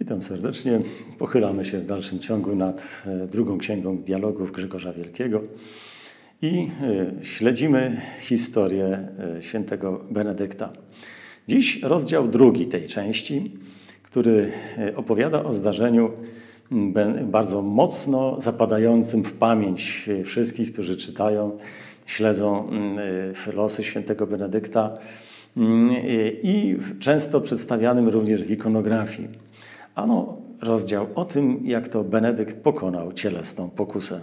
Witam serdecznie. Pochylamy się w dalszym ciągu nad e, drugą księgą dialogów Grzegorza Wielkiego i e, śledzimy historię e, świętego Benedykta. Dziś rozdział drugi tej części, który opowiada o zdarzeniu bardzo mocno zapadającym w pamięć wszystkich, którzy czytają, śledzą losy świętego Benedykta i często przedstawianym również w ikonografii. Ano rozdział o tym, jak to Benedykt pokonał cielesną pokusę.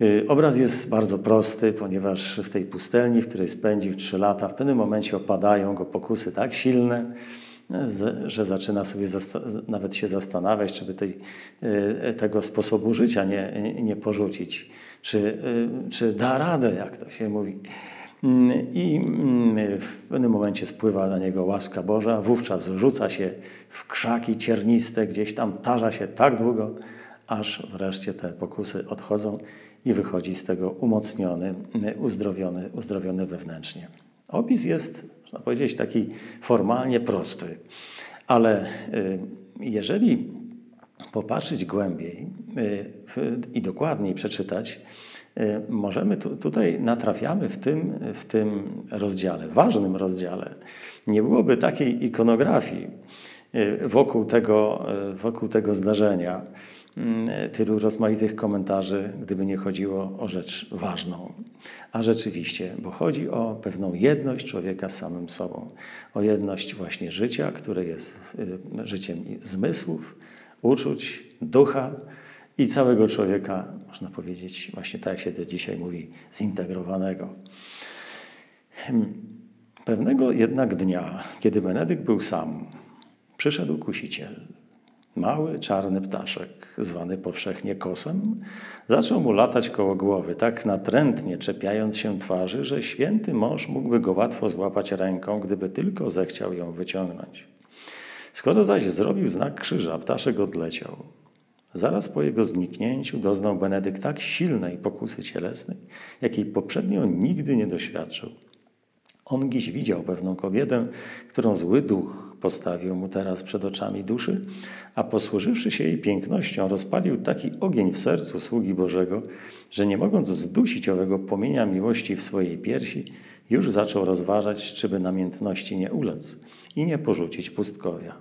Y, obraz jest bardzo prosty, ponieważ w tej pustelni, w której spędził trzy lata, w pewnym momencie opadają go pokusy tak silne, że zaczyna sobie nawet się zastanawiać, czy by tej, y, tego sposobu życia nie, nie porzucić, czy, czy da radę, jak to się mówi. Mm, I mm, w pewnym momencie spływa na niego łaska Boża, wówczas rzuca się w krzaki cierniste, gdzieś tam tarza się tak długo, aż wreszcie te pokusy odchodzą i wychodzi z tego umocniony, uzdrowiony, uzdrowiony wewnętrznie. Opis jest, można powiedzieć, taki formalnie prosty, ale y, jeżeli popatrzeć głębiej y, i dokładniej przeczytać, możemy tu, tutaj natrafiamy w tym, w tym rozdziale, ważnym rozdziale. Nie byłoby takiej ikonografii y, wokół tego, y, wokół tego zdarzenia, tylu rozmaitych komentarzy, gdyby nie chodziło o rzecz ważną. A rzeczywiście, bo chodzi o pewną jedność człowieka z samym sobą, o jedność właśnie życia, które jest życiem zmysłów, uczuć, ducha, i całego człowieka, można powiedzieć, właśnie tak się to dzisiaj mówi, zintegrowanego. Hmm. Pewnego jednak dnia, kiedy Benedykt był sam, przyszedł kusiciel. Mały, czarny ptaszek, zwany powszechnie kosem, zaczął mu latać koło głowy, tak natrętnie czepiając się twarzy, że święty mąż mógłby go łatwo złapać ręką, gdyby tylko zechciał ją wyciągnąć. Skoro zaś zrobił znak krzyża, ptaszek odleciał. Zaraz po jego zniknięciu doznał Benedykt tak silnej pokusy cielesnej, jakiej poprzednio nigdy nie doświadczył. On dziś widział pewną kobietę, którą zły duch postawił mu teraz przed oczami duszy, a posłużywszy się jej pięknością, rozpalił taki ogień w sercu sługi Bożego, że nie mogąc zdusić owego płomienia miłości w swojej piersi, już zaczął rozważać, czy by namiętności nie ulec i nie porzucić pustkowia.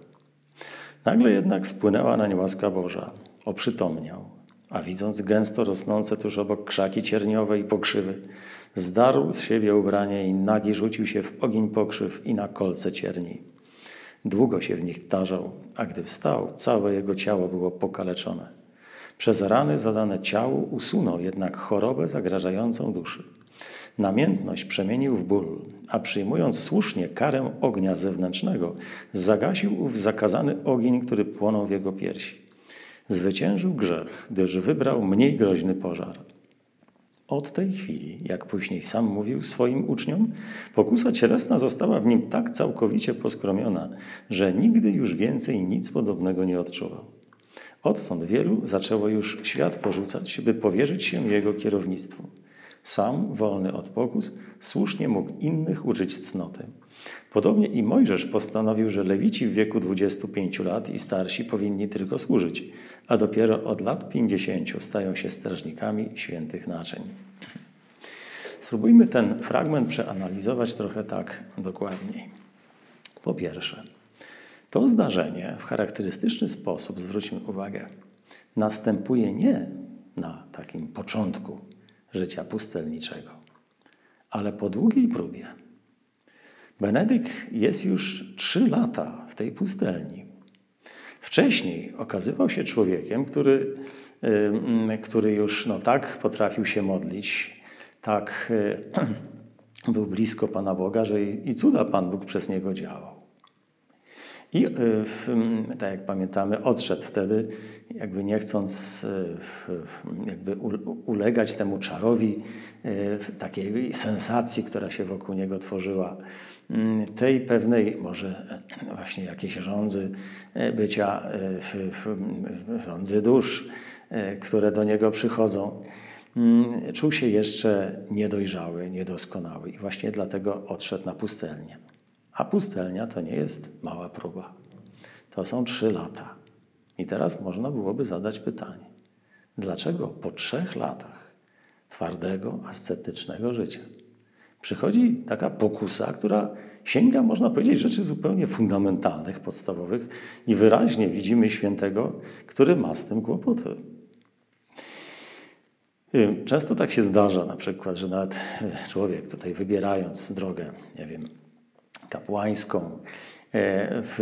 Nagle jednak spłynęła nań łaska Boża oprzytomniał, a widząc gęsto rosnące tuż obok krzaki cierniowe i pokrzywy, zdarł z siebie ubranie i nagi rzucił się w ogień pokrzyw i na kolce cierni. Długo się w nich tarzał, a gdy wstał, całe jego ciało było pokaleczone. Przez rany zadane ciału usunął jednak chorobę zagrażającą duszy. Namiętność przemienił w ból, a przyjmując słusznie karę ognia zewnętrznego, zagasił ów zakazany ogień, który płonął w jego piersi. Zwyciężył grzech, gdyż wybrał mniej groźny pożar. Od tej chwili, jak później sam mówił swoim uczniom, pokusa cielesna została w nim tak całkowicie poskromiona, że nigdy już więcej nic podobnego nie odczuwał. Odtąd wielu zaczęło już świat porzucać, by powierzyć się jego kierownictwu. Sam, wolny od pokus, słusznie mógł innych uczyć cnoty. Podobnie i Mojżesz postanowił, że lewici w wieku 25 lat i starsi powinni tylko służyć, a dopiero od lat 50 stają się strażnikami świętych naczyń. Spróbujmy ten fragment przeanalizować trochę tak dokładniej. Po pierwsze, to zdarzenie w charakterystyczny sposób, zwróćmy uwagę, następuje nie na takim początku życia pustelniczego, ale po długiej próbie Benedykt jest już trzy lata w tej pustelni. Wcześniej okazywał się człowiekiem, który, który już no, tak potrafił się modlić, tak był blisko Pana Boga, że i cuda Pan Bóg przez niego działał. I tak jak pamiętamy, odszedł wtedy, jakby nie chcąc jakby ulegać temu czarowi takiej sensacji, która się wokół niego tworzyła Mm, tej pewnej, może właśnie jakieś rządzy bycia, rządzy dusz, które do niego przychodzą, mm, czuł się jeszcze niedojrzały, niedoskonały i właśnie dlatego odszedł na pustelnię. A pustelnia to nie jest mała próba. To są trzy lata. I teraz można byłoby zadać pytanie, dlaczego po trzech latach twardego, ascetycznego życia przychodzi taka pokusa, która sięga, można powiedzieć, rzeczy zupełnie fundamentalnych, podstawowych i wyraźnie widzimy świętego, który ma z tym kłopoty. Często tak się zdarza na przykład, że nawet e, człowiek tutaj wybierając drogę, nie wiem, kapłańską, e, w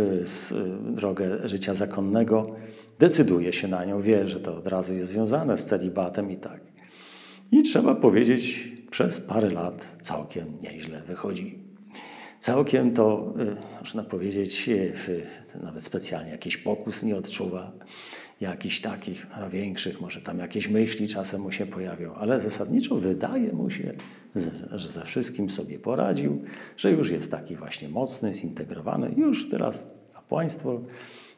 drogę życia zakonnego, decyduje się na nią, wie, że to od razu jest związane z celibatem i tak. I trzeba powiedzieć, przez parę lat całkiem nieźle wychodzi. Całkiem to, e, można powiedzieć, nawet specjalnie jakiś pokus nie odczuwa jakichś takich większych, może tam jakieś myśli czasem mu się pojawią, ale zasadniczo wydaje mu się, że ze wszystkim sobie poradził, że już jest taki właśnie mocny, zintegrowany, już teraz kapłaństwo,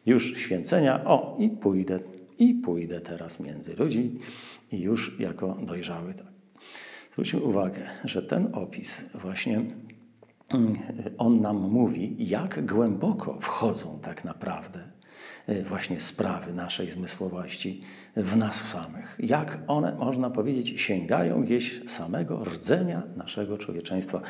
już święcenia, o i pójdę, i pójdę teraz między ludzi i już jako dojrzały. Tak. Zwróćmy uwagę, że ten opis właśnie mm, on nam mówi, jak głęboko wchodzą tak naprawdę właśnie sprawy naszej zmysłowości w nas samych. Jak one, można powiedzieć, sięgają gdzieś samego rdzenia naszego człowieczeństwa.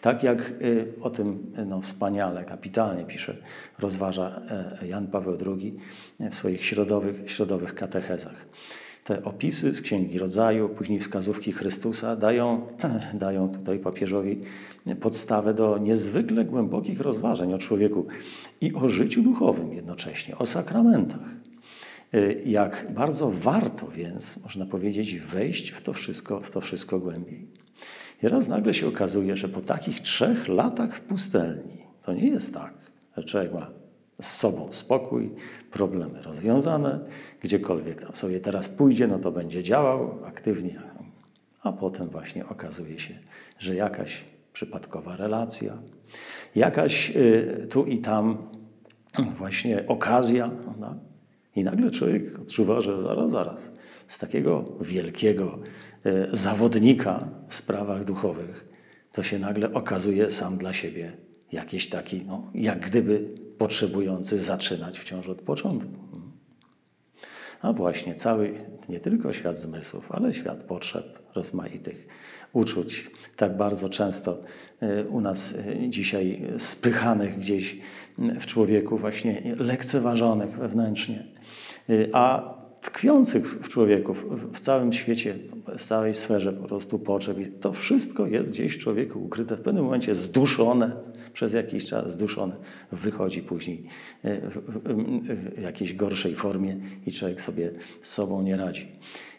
Tak jak e, o tym no, wspaniale, kapitalnie pisze, rozważa Jan Paweł II w swoich środowych, środowych katechezach te opisy z Księgi Rodzaju, później wskazówki Chrystusa dają, dają tutaj papieżowi podstawę do niezwykle głębokich rozważań o człowieku i o życiu duchowym jednocześnie, o sakramentach. Jak bardzo warto więc, można powiedzieć, wejść w to wszystko, w to wszystko głębiej. I raz nagle się okazuje, że po takich trzech latach w pustelni, to nie jest tak, że człowiek ma z sobą spokój, problemy rozwiązane, gdziekolwiek tam sobie teraz pójdzie, no to będzie działał aktywnie, a potem właśnie okazuje się, że jakaś przypadkowa relacja, jakaś y, tu i tam właśnie okazja, no, i nagle człowiek odczuwa, że zaraz, zaraz, z takiego wielkiego y, zawodnika w sprawach duchowych, to się nagle okazuje sam dla siebie jakiś taki, no, jak gdyby potrzebujący zaczynać wciąż od początku. A właśnie cały, nie tylko świat zmysłów, ale świat potrzeb rozmaitych, uczuć, tak bardzo często e, u nas e, dzisiaj spychanych gdzieś w człowieku, właśnie lekceważonych wewnętrznie, a tkwiących w człowieku, w całym świecie, w całej sferze po prostu potrzeb. I to wszystko jest gdzieś w człowieku ukryte, w pewnym momencie zduszone, przez jakiś czas zduszone, wychodzi później e, w, w, w jakiejś gorszej formie i człowiek sobie z sobą nie radzi.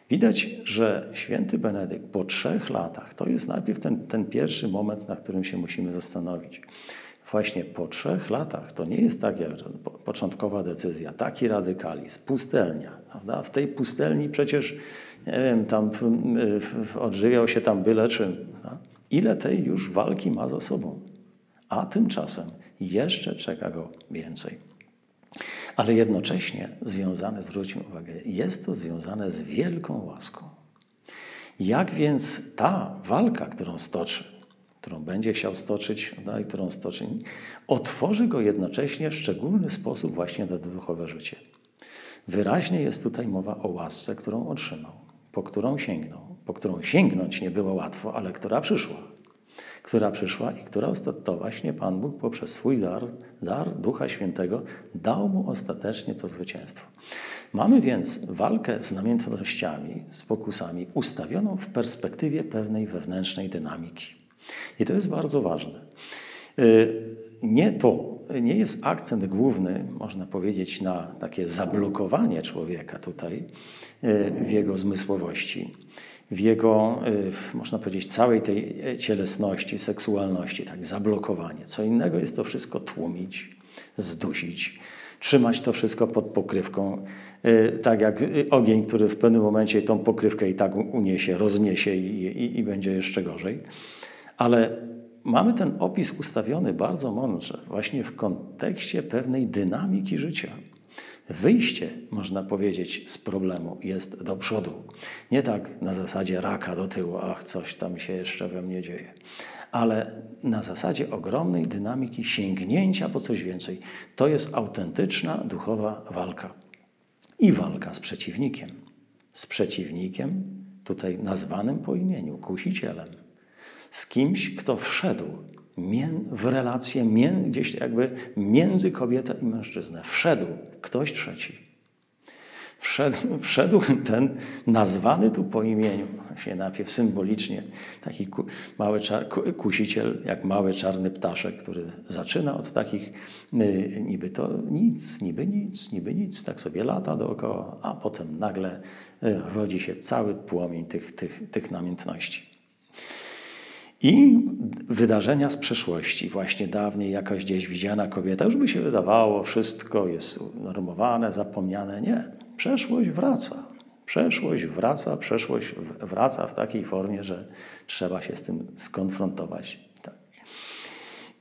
Widać, że święty Benedykt po trzech latach, to jest najpierw ten, ten pierwszy moment, na którym się musimy zastanowić właśnie po trzech latach, to nie jest tak jak początkowa decyzja, taki radykalizm, pustelnia. Prawda? W tej pustelni przecież, nie wiem, tam odżywiał się tam byle czym. Prawda? Ile tej już walki ma za sobą? A tymczasem jeszcze czeka go więcej. Ale jednocześnie związane, zwróćmy uwagę, jest to związane z wielką łaską. Jak więc ta walka, którą stoczy, którą będzie chciał stoczyć, no i którą stoczy, otworzy go jednocześnie w szczególny sposób właśnie na duchowe życie. Wyraźnie jest tutaj mowa o łasce, którą otrzymał, po którą sięgnął, po którą sięgnąć nie było łatwo, ale która przyszła. Która przyszła i która to właśnie Pan Bóg poprzez swój dar, dar Ducha Świętego, dał mu ostatecznie to zwycięstwo. Mamy więc walkę z namiętnościami, z pokusami, ustawioną w perspektywie pewnej wewnętrznej dynamiki. I to jest bardzo ważne. Nie to, nie jest akcent główny, można powiedzieć, na takie zablokowanie człowieka tutaj y, w jego zmysłowości, w jego, y, można powiedzieć, całej tej cielesności, seksualności, tak, zablokowanie. Co innego jest to wszystko tłumić, zdusić, trzymać to wszystko pod pokrywką, tak jak ogień, który w pewnym momencie tą pokrywkę i tak uniesie, rozniesie i, i, i będzie jeszcze gorzej. Ale mamy ten opis ustawiony bardzo mądrze, właśnie w kontekście pewnej dynamiki życia. Wyjście, można powiedzieć, z problemu jest do przodu. Nie tak na zasadzie raka do tyłu, ach, coś tam się jeszcze we mnie dzieje, ale na zasadzie ogromnej dynamiki sięgnięcia po coś więcej. To jest autentyczna duchowa walka. i walka z przeciwnikiem. Z przeciwnikiem, tutaj nazwanym po imieniu, kusicielem. Z kimś, kto wszedł w relację gdzieś jakby między kobietę i mężczyznę. Wszedł ktoś trzeci. Wszedł, wszedł ten nazwany tu po imieniu, się najpierw symbolicznie, taki mały kusiciel, jak mały czarny ptaszek, który zaczyna od takich y, niby to nic, niby nic, niby nic, tak sobie lata dookoła, a potem nagle y, rodzi się cały płomień tych, tych, tych namiętności. I wydarzenia z przeszłości, właśnie dawniej jakaś gdzieś widziana kobieta, już by się wydawało, wszystko jest normowane, zapomniane. Nie, przeszłość wraca. Przeszłość wraca, przeszłość wraca w takiej formie, że trzeba się z tym skonfrontować. Tak.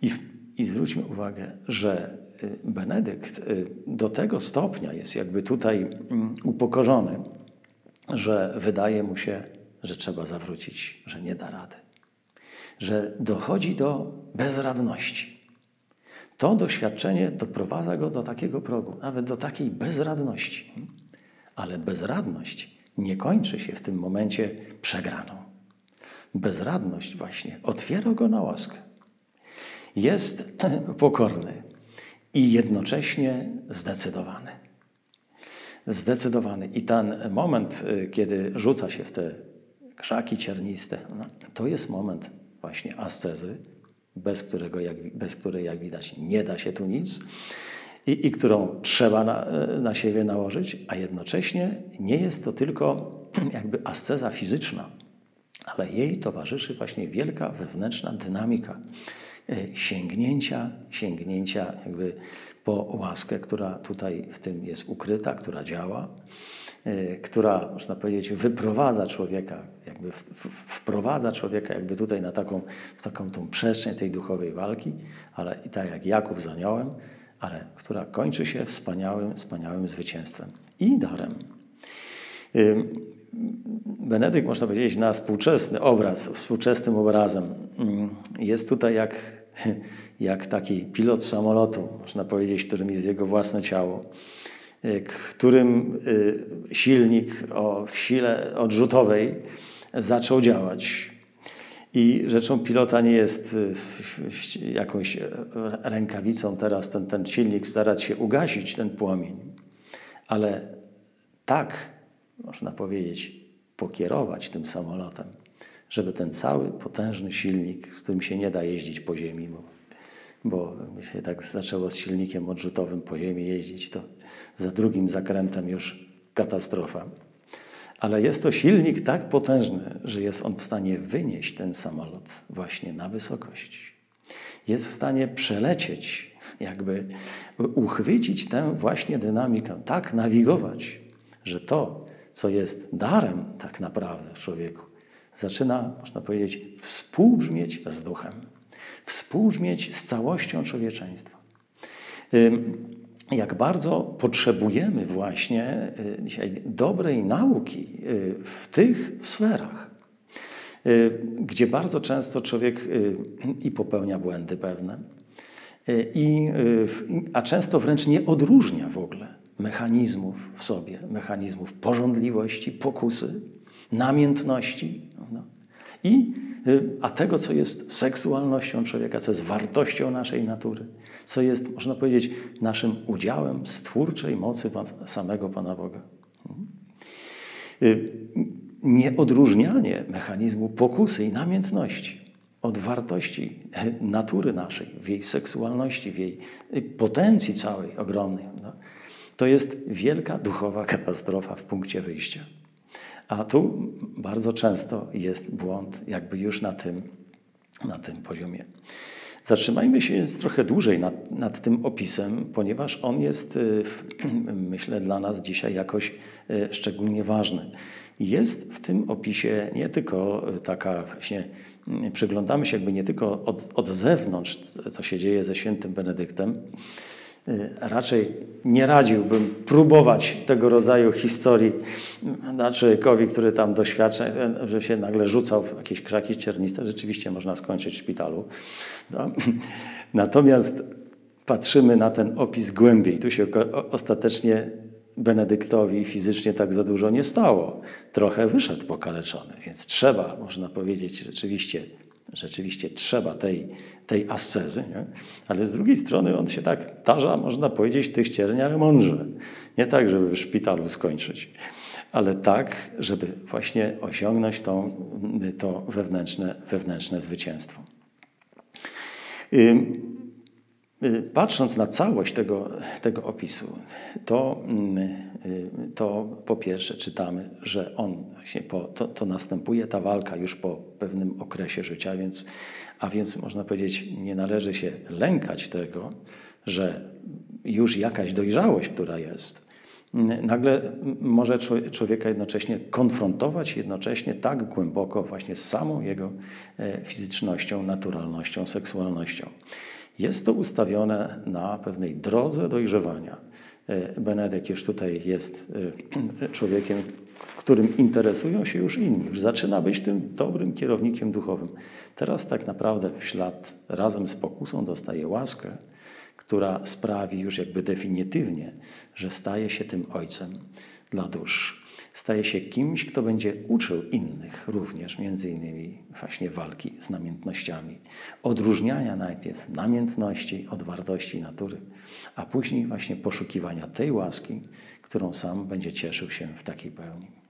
I, I zwróćmy uwagę, że y, Benedykt y, do tego stopnia jest jakby tutaj mm, upokorzony, że wydaje mu się, że trzeba zawrócić, że nie da rady że dochodzi do bezradności. To doświadczenie doprowadza go do takiego progu, nawet do takiej bezradności. Ale bezradność nie kończy się w tym momencie przegraną. Bezradność właśnie otwiera go na łaskę. Jest pokorny i jednocześnie zdecydowany. Zdecydowany. I ten moment, y, kiedy rzuca się w te krzaki cierniste, no, to jest moment właśnie ascezy, bez, którego, jak, bez której, jak widać, nie da się tu nic i, i którą trzeba na, na siebie nałożyć, a jednocześnie nie jest to tylko jakby asceza fizyczna, ale jej towarzyszy właśnie wielka wewnętrzna dynamika e, sięgnięcia, sięgnięcia jakby po łaskę, która tutaj w tym jest ukryta, która działa. Y, która, można powiedzieć, wyprowadza człowieka, jakby wprowadza człowieka jakby tutaj na taką, w taką tą przestrzeń tej duchowej walki, ale i tak jak Jakub z aniołem, ale która kończy się wspaniałym, wspaniałym zwycięstwem i darem. Y, Benedykt, można powiedzieć, na współczesny obraz, współczesnym obrazem y, jest tutaj jak, jak taki pilot samolotu, można powiedzieć, którym jest jego własne ciało którym y, silnik o sile odrzutowej zaczął działać. I rzeczą pilota nie jest y, jakąś rękawicą teraz ten, ten silnik starać się ugasić ten płomień, ale tak, można powiedzieć, pokierować tym samolotem, żeby ten cały potężny silnik, z którym się nie da jeździć po ziemi, bo bo się tak zaczęło z silnikiem odrzutowym po ziemi jeździć, to za drugim zakrętem już katastrofa. Ale jest to silnik tak potężny, że jest on w stanie wynieść ten samolot właśnie na wysokość. Jest w stanie przelecieć, jakby uchwycić tę właśnie dynamikę, tak nawigować, że to, co jest darem tak naprawdę w człowieku, zaczyna, można powiedzieć, współbrzmieć z duchem współbrzmieć z całością człowieczeństwa. Jak bardzo potrzebujemy właśnie y, dzisiaj dobrej nauki y, w tych sferach, y, gdzie bardzo często człowiek i popełnia błędy pewne, i, a często wręcz nie odróżnia w ogóle mechanizmów w sobie, mechanizmów porządliwości, pokusy, namiętności. I Y, a tego, co jest seksualnością człowieka, co jest wartością naszej natury, co jest, można powiedzieć, naszym udziałem stwórczej mocy samego Pana Boga. Y, nieodróżnianie mechanizmu pokusy i namiętności od wartości natury naszej, w jej seksualności, w jej potencji całej ogromnej. No, to jest wielka duchowa katastrofa w punkcie wyjścia. A tu bardzo często jest błąd jakby już na tym, na tym poziomie. Zatrzymajmy się więc trochę dłużej nad, nad, tym opisem, ponieważ on jest, y, myślę, dla nas dzisiaj jakoś y, szczególnie ważny. Jest w tym opisie nie tylko y, taka właśnie, przyglądamy się jakby nie tylko od, od zewnątrz, co się dzieje ze świętym Benedyktem, raczej nie radziłbym próbować tego rodzaju historii na człowiekowi, który tam doświadcza, że się nagle rzucał w jakieś krzaki cierniste. Rzeczywiście można skończyć w szpitalu. No. Natomiast patrzymy na ten opis głębiej. Tu się ostatecznie Benedyktowi fizycznie tak za dużo nie stało. Trochę wyszedł pokaleczony, więc trzeba, można powiedzieć, rzeczywiście, rzeczywiście trzeba tej, tej ascezy, nie? ale z drugiej strony on się tak tarza, można powiedzieć, tych ścierniach mądrze. Nie tak, żeby w szpitalu skończyć, ale tak, żeby właśnie osiągnąć to, to wewnętrzne, wewnętrzne zwycięstwo. Y, patrząc na całość tego, tego opisu, to, mm, to po pierwsze czytamy, że on właśnie po, to, to następuje ta walka już po pewnym okresie życia, więc, a więc można powiedzieć, nie należy się lękać tego, że już jakaś dojrzałość, która jest, nagle może człowieka jednocześnie konfrontować, jednocześnie tak głęboko właśnie z samą jego e, fizycznością, naturalnością, seksualnością. Jest to ustawione na pewnej drodze dojrzewania. E, Benedykt już tutaj jest e, człowiekiem, którym interesują się już inni. Już zaczyna być tym dobrym kierownikiem duchowym. Teraz tak naprawdę w ślad razem z pokusą dostaje łaskę, która sprawi już jakby definitywnie, że staje się tym ojcem dla dusz staje się kimś, kto będzie uczył innych również, między innymi właśnie walki z namiętnościami. Odróżniania najpierw namiętności od wartości natury, a później właśnie poszukiwania tej łaski, którą sam będzie cieszył się w takiej pełni.